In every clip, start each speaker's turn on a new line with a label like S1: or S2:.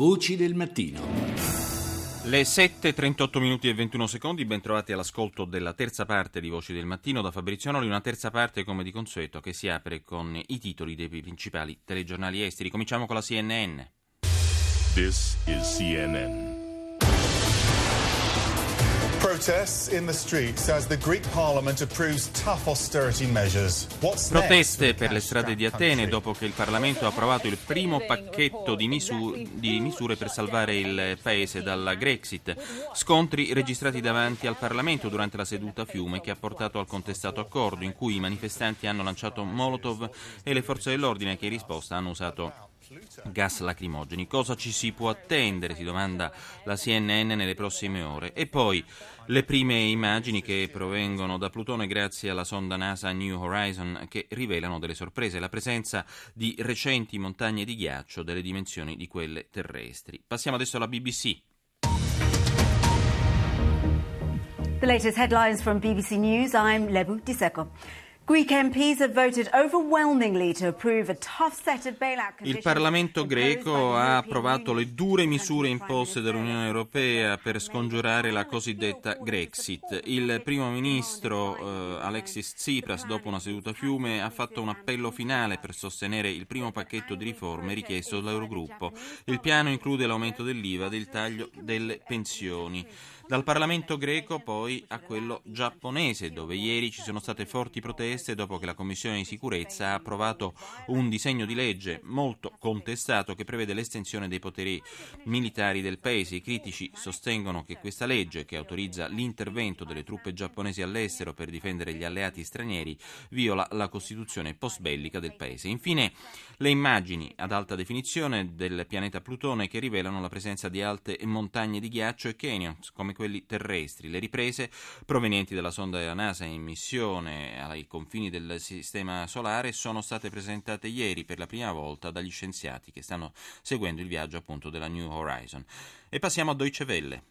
S1: Voci del mattino.
S2: Le 7.38 minuti e 21 secondi, ben trovati all'ascolto della terza parte di Voci del Mattino da Fabrizio Noli, una terza parte come di consueto che si apre con i titoli dei principali telegiornali esteri. Cominciamo con la CNN.
S3: This is CNN.
S4: Protests in the streets as the Greek parliament approves tough austerity measures. What's
S2: Proteste per le strade di Atene dopo che il Parlamento ha approvato il primo pacchetto di, misure, di misure per salvare il paese dalla Grexit. Scontri registrati davanti al Parlamento durante la seduta a Fiume che ha portato al contestato accordo in cui i manifestanti hanno lanciato Molotov e le forze dell'ordine che in risposta hanno usato gas lacrimogeni. Cosa ci si può attendere, si domanda la CNN nelle prossime ore. E poi le prime immagini che provengono da Plutone grazie alla sonda NASA New Horizon che rivelano delle sorprese, la presenza di recenti montagne di ghiaccio delle dimensioni di quelle terrestri. Passiamo adesso alla BBC.
S5: The latest headlines from BBC News. I'm Lebu Diseko.
S2: Il Parlamento greco ha approvato le dure misure imposte dall'Unione Europea per scongiurare la cosiddetta Grexit. Il primo ministro eh, Alexis Tsipras, dopo una seduta a fiume, ha fatto un appello finale per sostenere il primo pacchetto di riforme richiesto dall'Eurogruppo. Il piano include l'aumento dell'IVA e il taglio delle pensioni. Dal Parlamento greco poi a quello giapponese, dove ieri ci sono state forti proteste dopo che la Commissione di sicurezza ha approvato un disegno di legge molto contestato che prevede l'estensione dei poteri militari del paese. I critici sostengono che questa legge, che autorizza l'intervento delle truppe giapponesi all'estero per difendere gli alleati stranieri, viola la Costituzione post-bellica del paese. Infine, le immagini ad alta definizione del pianeta Plutone che rivelano la presenza di alte montagne di ghiaccio e canyons, come quelli terrestri. Le riprese provenienti dalla sonda della NASA in missione ai confini del sistema solare sono state presentate ieri per la prima volta dagli scienziati che stanno seguendo il viaggio appunto della New Horizon. E passiamo a Deutsche Welle.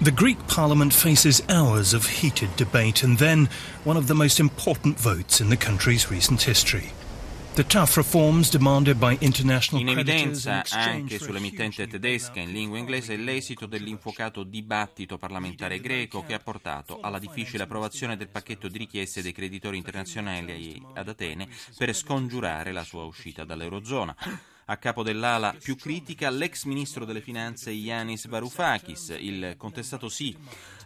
S6: The Greek parliament faces hours of heated debate and then one of the most important votes in the country's recent history.
S2: In evidenza anche sull'emittente tedesca in lingua inglese l'esito dell'infuocato dibattito parlamentare greco che ha portato alla difficile approvazione del pacchetto di richieste dei creditori internazionali ad Atene per scongiurare la sua uscita dall'Eurozona. A capo dell'ala più critica l'ex ministro delle finanze Yanis Varoufakis. Il contestato sì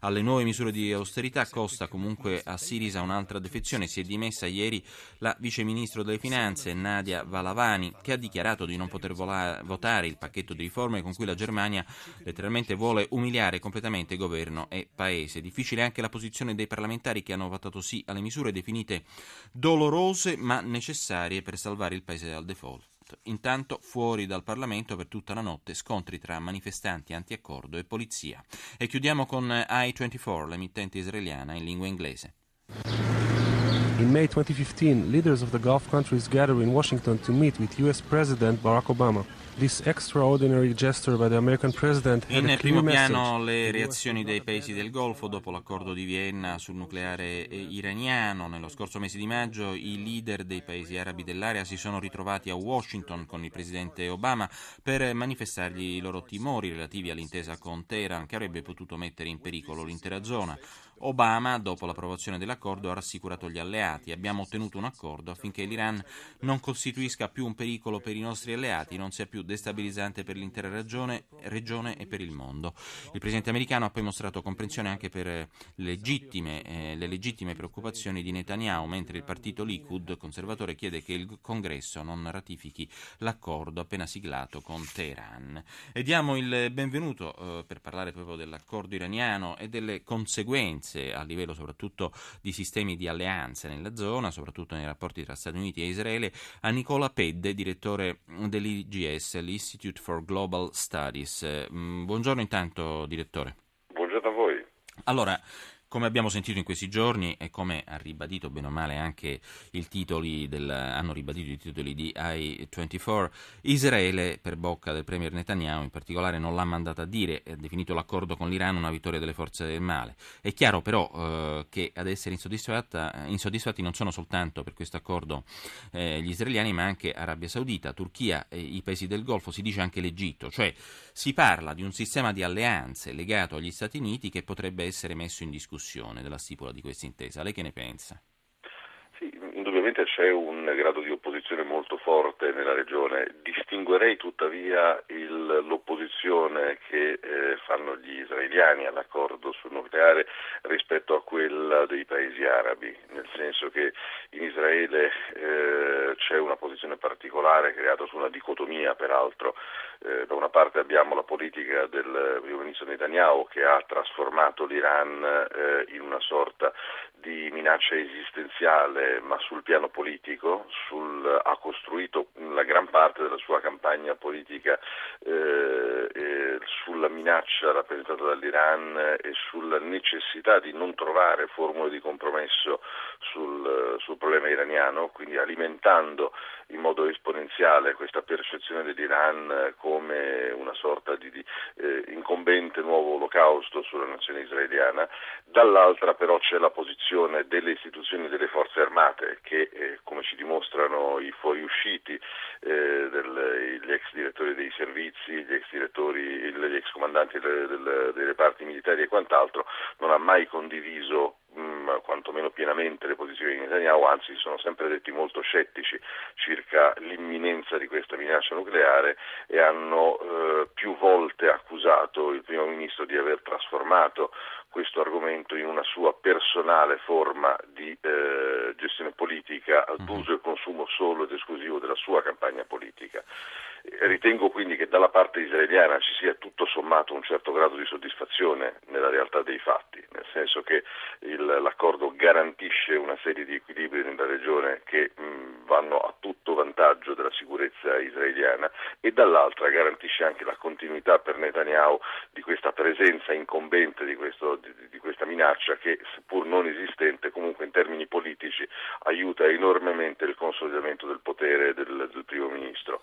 S2: alle nuove misure di austerità costa comunque a Sirisa un'altra defezione. Si è dimessa ieri la vice ministro delle finanze Nadia Valavani che ha dichiarato di non poter vola- votare il pacchetto di riforme con cui la Germania letteralmente vuole umiliare completamente governo e paese. Difficile anche la posizione dei parlamentari che hanno votato sì alle misure definite dolorose ma necessarie per salvare il paese dal default. Intanto fuori dal Parlamento per tutta la notte scontri tra manifestanti anti-accordo e polizia. E chiudiamo con I-24, l'emittente israeliana in lingua inglese.
S7: In May 2015, leaders of the Gulf countries gathered in Washington to meet with US President Barack Obama.
S2: In primo piano le reazioni dei paesi del Golfo dopo l'accordo di Vienna sul nucleare iraniano. Nello scorso mese di maggio i leader dei paesi arabi dell'area si sono ritrovati a Washington con il presidente Obama per manifestargli i loro timori relativi all'intesa con Teheran che avrebbe potuto mettere in pericolo l'intera zona. Obama, dopo l'approvazione dell'accordo, ha rassicurato gli alleati. Abbiamo ottenuto un accordo affinché l'Iran non costituisca più un pericolo per i nostri alleati, non sia più destabilizzante per l'intera regione, regione e per il mondo. Il presidente americano ha poi mostrato comprensione anche per legittime, eh, le legittime preoccupazioni di Netanyahu, mentre il partito Likud conservatore chiede che il congresso non ratifichi l'accordo appena siglato con Teheran. E diamo il benvenuto eh, per parlare proprio dell'accordo iraniano e delle conseguenze alleanze a livello soprattutto di sistemi di alleanze nella zona, soprattutto nei rapporti tra Stati Uniti e Israele, a Nicola Pedde, direttore dell'IGS, l'Institute for Global Studies. Mm, buongiorno intanto, direttore.
S8: Buongiorno a voi.
S2: Allora, come abbiamo sentito in questi giorni e come ha ribadito bene o male anche del, hanno ribadito i titoli di I-24, Israele per bocca del premier Netanyahu in particolare non l'ha mandata a dire, ha definito l'accordo con l'Iran una vittoria delle forze del male. È chiaro però eh, che ad essere insoddisfatti non sono soltanto per questo accordo eh, gli israeliani ma anche Arabia Saudita, Turchia e i paesi del Golfo, si dice anche l'Egitto, cioè si parla di un sistema di alleanze legato agli Stati Uniti che potrebbe essere messo in discussione della stipula di questa intesa. Lei che ne pensa?
S1: Sì, indubbiamente c'è un grado di opposizione molto forte nella regione. Distinguerei tuttavia il, l'opposizione che eh, fanno gli israeliani all'accordo sul nucleare rispetto a quella dei paesi arabi, nel senso che in Israele eh, c'è una posizione particolare creata su una dicotomia peraltro. Eh, da una parte abbiamo la politica del primo ministro Netanyahu che ha trasformato l'Iran eh, in una sorta di minaccia esistenziale ma sul piano politico, sul, ha costruito la gran parte della sua campagna politica eh, eh, sulla minaccia rappresentata dall'Iran e sulla necessità di non trovare formule di compromesso sul, sul problema iraniano, quindi alimentando modo esponenziale questa percezione dell'Iran come una sorta di, di eh, incombente nuovo olocausto sulla nazione israeliana, dall'altra però c'è la posizione delle istituzioni delle forze armate che, eh, come ci dimostrano i fuoriusciti, eh, del, gli ex direttori dei servizi, gli ex direttori, gli ex comandanti dei reparti militari e quant'altro, non ha mai condiviso quantomeno pienamente le posizioni di Netanyahu, anzi sono sempre detti molto scettici circa l'imminenza di questa minaccia nucleare e hanno eh, più volte accusato il primo ministro di aver trasformato questo argomento in una sua personale forma di eh, politica ad mhm. uso e consumo solo ed esclusivo della sua campagna politica. Ritengo quindi che dalla parte israeliana ci sia tutto sommato un certo grado di soddisfazione nella realtà dei fatti, nel senso che il, l'accordo garantisce una serie di equilibri nella regione che mh, vanno a tutto vantaggio della sicurezza israeliana e dall'altra garantisce anche la continuità per Netanyahu di questa presenza incombente di, questo, di, di questa minaccia che seppur non esistente comunque in termini politici aiuta enormemente il consolidamento del potere del, del primo ministro.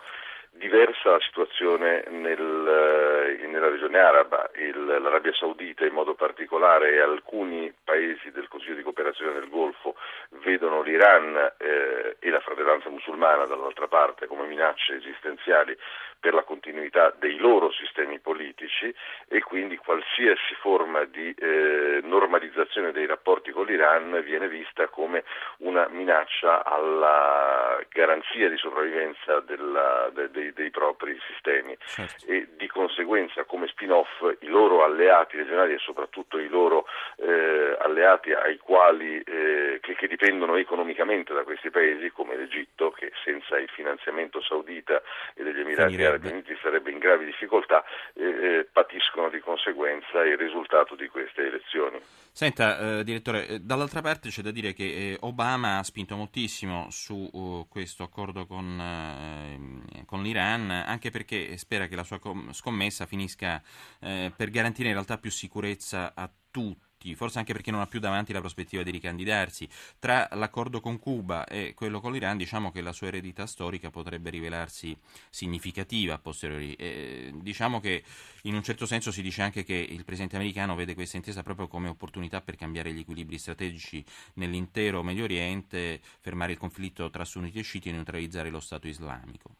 S1: Diversa la situazione nel, eh, nella regione araba, Il, l'Arabia Saudita in modo particolare e alcuni paesi del Consiglio di cooperazione del Golfo vedono l'Iran eh, e la fratellanza musulmana dall'altra parte come minacce esistenziali per la continuità dei loro sistemi politici e quindi qualsiasi forma di eh, normalizzazione dei rapporti con l'Iran viene vista come una minaccia alla garanzia di sopravvivenza della, de, de, dei propri sistemi certo. e di conseguenza come spin-off i loro alleati regionali e soprattutto i loro eh, alleati ai quali, eh, che, che dipendono economicamente da questi paesi come l'Egitto che senza il finanziamento saudita e degli Emirati Arabi Uniti sarebbe in gravi difficoltà, eh, eh, patiscono di conseguenza il risultato di queste elezioni.
S2: Senta, eh, direttore, eh, dall'altra parte c'è da dire che eh, Obama ha spinto moltissimo su uh, questo accordo con, uh, con, l'Iran, anche perché spera che la sua scommessa finisca uh, per garantire in realtà più sicurezza a tutti tutti, forse anche perché non ha più davanti la prospettiva di ricandidarsi. Tra l'accordo con Cuba e quello con l'Iran, diciamo che la sua eredità storica potrebbe rivelarsi significativa a posteriori. E, diciamo che in un certo senso si dice anche che il presidente americano vede questa intesa proprio come opportunità per cambiare gli equilibri strategici nell'intero Medio Oriente, fermare il conflitto tra sunniti e sciiti e neutralizzare lo Stato islamico.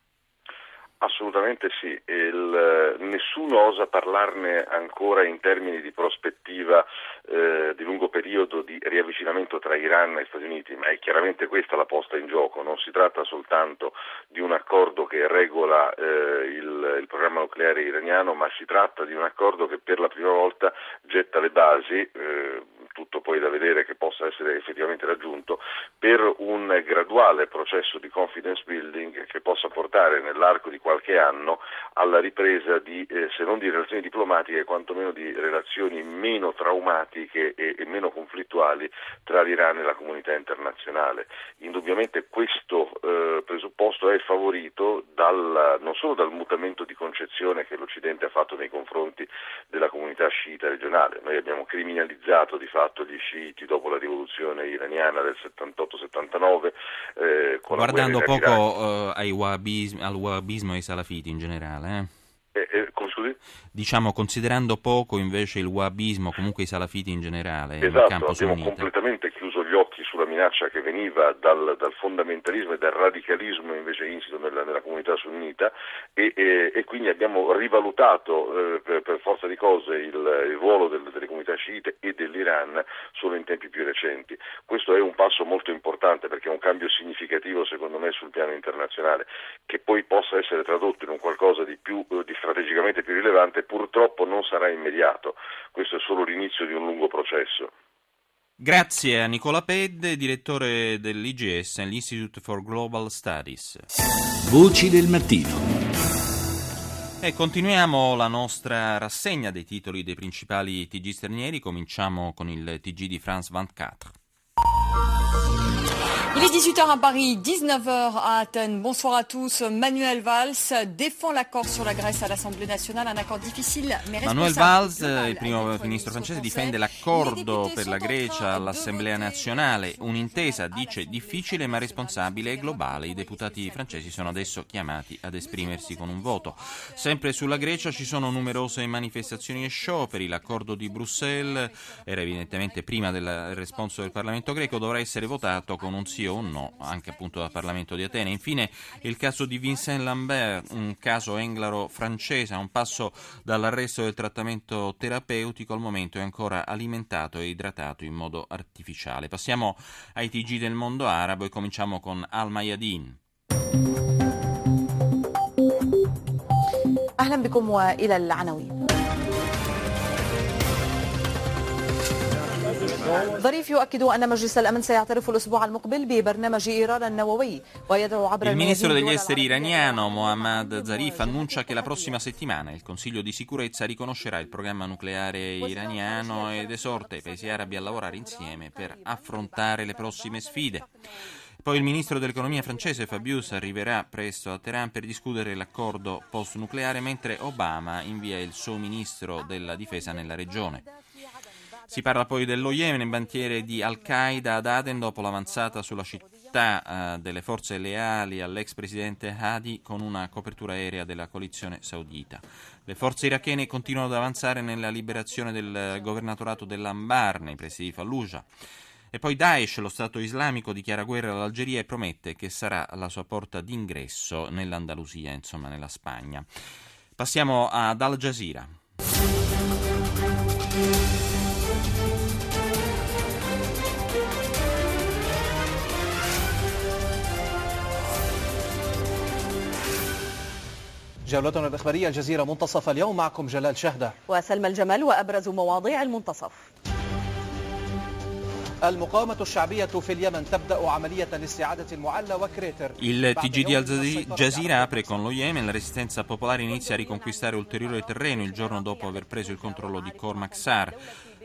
S1: Assolutamente sì, Il, nessuno osa parlarne ancora in termini di prospettiva eh, di lungo periodo di riavvicinamento tra Iran e Stati Uniti, ma è chiaramente questa la posta in gioco, non si tratta soltanto di un accordo che regola eh, il, il, programma nucleare iraniano, ma si tratta di un accordo che per la prima volta getta le basi, eh, tutto poi da vedere che possa essere effettivamente raggiunto, per un graduale processo di confidence building che possa portare nell'arco di qualche anno alla ripresa di, eh, se non di relazioni diplomatiche, quantomeno di relazioni meno traumatiche e, e meno conflittuali tra l'Iran e la comunità internazionale. Indubbiamente questo eh, presupposto è favorito dalla non solo dal mutamento di concezione che l'Occidente ha fatto nei confronti della comunità sciita regionale. Noi abbiamo criminalizzato di fatto gli sciiti dopo la rivoluzione iraniana del 78-79.
S2: Eh, Guardando poco eh, wahhabismo, al wahhabismo e ai salafiti in generale. Eh?
S1: Eh, eh, come scusi?
S2: Diciamo, considerando poco invece il wahhabismo, comunque i salafiti in generale,
S1: esatto,
S2: nel campo
S1: abbiamo completamente chiuso gli occhi sulla minaccia che veniva dal, dal fondamentalismo e dal radicalismo invece insito nella, nella comunità sunnita e, e, e, quindi abbiamo rivalutato eh, per, per, forza di cose il, il ruolo del, delle comunità sciite e dell'Iran solo in tempi più recenti. Questo è un passo molto importante perché è un cambio significativo secondo me sul piano internazionale che poi possa essere tradotto in un qualcosa di più eh, di strategicamente più rilevante purtroppo non sarà immediato, questo è solo l'inizio di un lungo processo.
S2: Grazie a Nicola Pedde, direttore dell'IGS, l'Institute for Global Studies.
S8: Voci del mattino.
S2: E continuiamo la nostra rassegna dei titoli dei principali TG stranieri. Cominciamo con il TG di France 24.
S9: Il est 18h à Paris, 19h à Athènes. Bonsoir à tous. Manuel Valls défend l'accord sur la Grèce à l'Assemblée nationale, un accord difficile mais
S2: Manuel Valls, il primo ministro francese, difende l'accordo per la Grecia all'Assemblea nazionale, un'intesa, dice, difficile ma responsabile e globale. I deputati francesi sono adesso chiamati ad esprimersi con un voto. Sempre sulla Grecia ci sono numerose manifestazioni e scioperi. L'accordo di Bruxelles era evidentemente prima del responso del Parlamento greco, dovrà essere votato con un sì o un no, anche appunto dal Parlamento di Atene. Infine il caso di Vincent Lambert, un caso englaro francese, a un passo dall'arresto del trattamento terapeutico, al momento è ancora alimentato e idratato in modo artificiale. Passiamo ai TG del mondo arabo e cominciamo con Al Mayadin.
S10: أهلا بكم وإلى العناوين ظريف يؤكد أن مجلس الأمن سيعترف الأسبوع المقبل ببرنامج إيران النووي ويدعو عبر
S2: Il ministro degli esteri iraniano Mohammad Zarif annuncia che la prossima settimana il Consiglio di sicurezza riconoscerà il programma nucleare iraniano ed esorta i paesi arabi a lavorare insieme per affrontare le prossime sfide. Poi il ministro dell'economia francese Fabius arriverà presto a Teheran per discutere l'accordo post-nucleare mentre Obama invia il suo ministro della difesa nella regione. Si parla poi dello Yemen, bandiere di Al-Qaeda ad Aden dopo l'avanzata sulla città eh, delle forze leali all'ex presidente Hadi con una copertura aerea della coalizione saudita. Le forze irachene continuano ad avanzare nella liberazione del governatorato dell'Ambar nei pressi di Fallujah. E poi Daesh, lo Stato islamico, dichiara guerra all'Algeria e promette che sarà la sua porta d'ingresso nell'Andalusia, insomma nella Spagna. Passiamo ad Al Jazeera.
S11: جولتنا الإخبارية الجزيرة منتصف اليوم معكم جلال شهدة
S10: وسلمى الجمال وأبرز مواضيع المنتصف
S11: المقاومة الشعبية في اليمن تبدأ عملية لاستعادة المعلى وكريتر
S2: Il TG di Al Jazeera apre con lo Yemen, la resistenza popolare inizia a riconquistare ulteriore terreno il giorno dopo aver preso il controllo di Cormac Sar.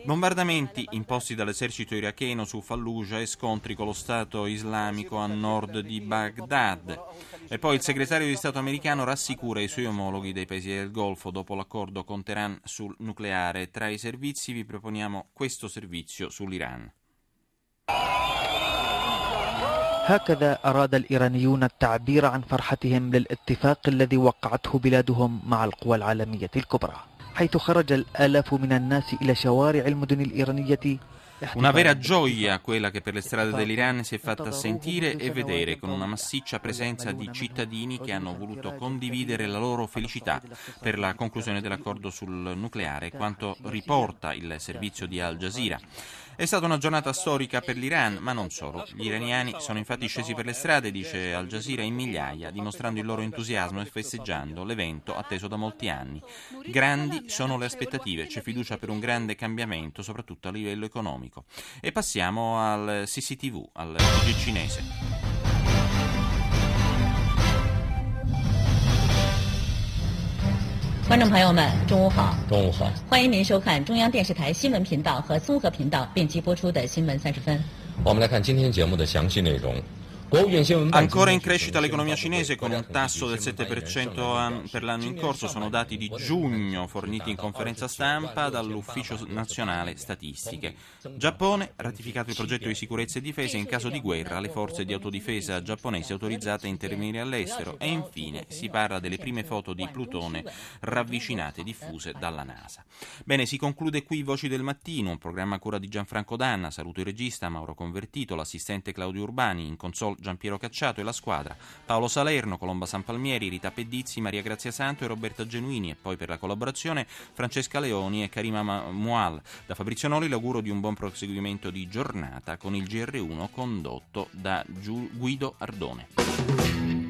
S2: Bombardamenti imposti dall'esercito iracheno su Fallujah e scontri con lo Stato islamico a nord di Baghdad. E poi il segretario di Stato americano rassicura i suoi omologhi dei paesi del Golfo dopo l'accordo con Teheran sul nucleare. Tra i servizi vi proponiamo questo servizio sull'Iran.
S12: هكذا أراد الإيرانيون التعبير عن فرحتهم للاتفاق الذي وقعته بلادهم مع القوى العالمية الكبرى حيث خرج الآلاف من الناس إلى شوارع المدن الإيرانية
S2: Una vera gioia quella che per le strade dell'Iran si è fatta sentire e vedere con una massiccia presenza di cittadini che hanno voluto condividere la loro felicità per la conclusione dell'accordo sul nucleare, quanto riporta il servizio di Al Jazeera. È stata una giornata storica per l'Iran, ma non solo. Gli iraniani sono infatti scesi per le strade, dice Al Jazeera, in migliaia, dimostrando il loro entusiasmo e festeggiando l'evento atteso da molti anni. Grandi sono le aspettative, c'è fiducia per un grande cambiamento, soprattutto a livello economico. E passiamo al CCTV, al TG cinese.
S13: 观众朋友们，中午好！中午好！欢迎您收看中央电视台新闻频道和综合频道并机播出的《新闻三十分》。
S14: 我们来看今天节目的详细内容。
S2: Ancora in crescita l'economia cinese con un tasso del 7% per l'anno in corso, sono dati di giugno forniti in conferenza stampa dall'Ufficio Nazionale Statistiche. Giappone, ratificato il progetto di sicurezza e difesa in caso di guerra, le forze di autodifesa giapponesi autorizzate a intervenire all'estero e infine si parla delle prime foto di Plutone ravvicinate diffuse dalla NASA. Bene, si conclude qui Voci del Mattino, un programma a cura di Gianfranco Danna, saluto il regista Mauro Convertito, l'assistente Claudio Urbani, in console Giampiero Cacciato e la squadra, Paolo Salerno, Colomba San Palmieri, Rita Pedizzi, Maria Grazia Santo e Roberta Genuini e poi per la collaborazione Francesca Leoni e Karima Mual. Da Fabrizio Noli l'auguro di un buon proseguimento di giornata con il GR1 condotto da Guido Ardone.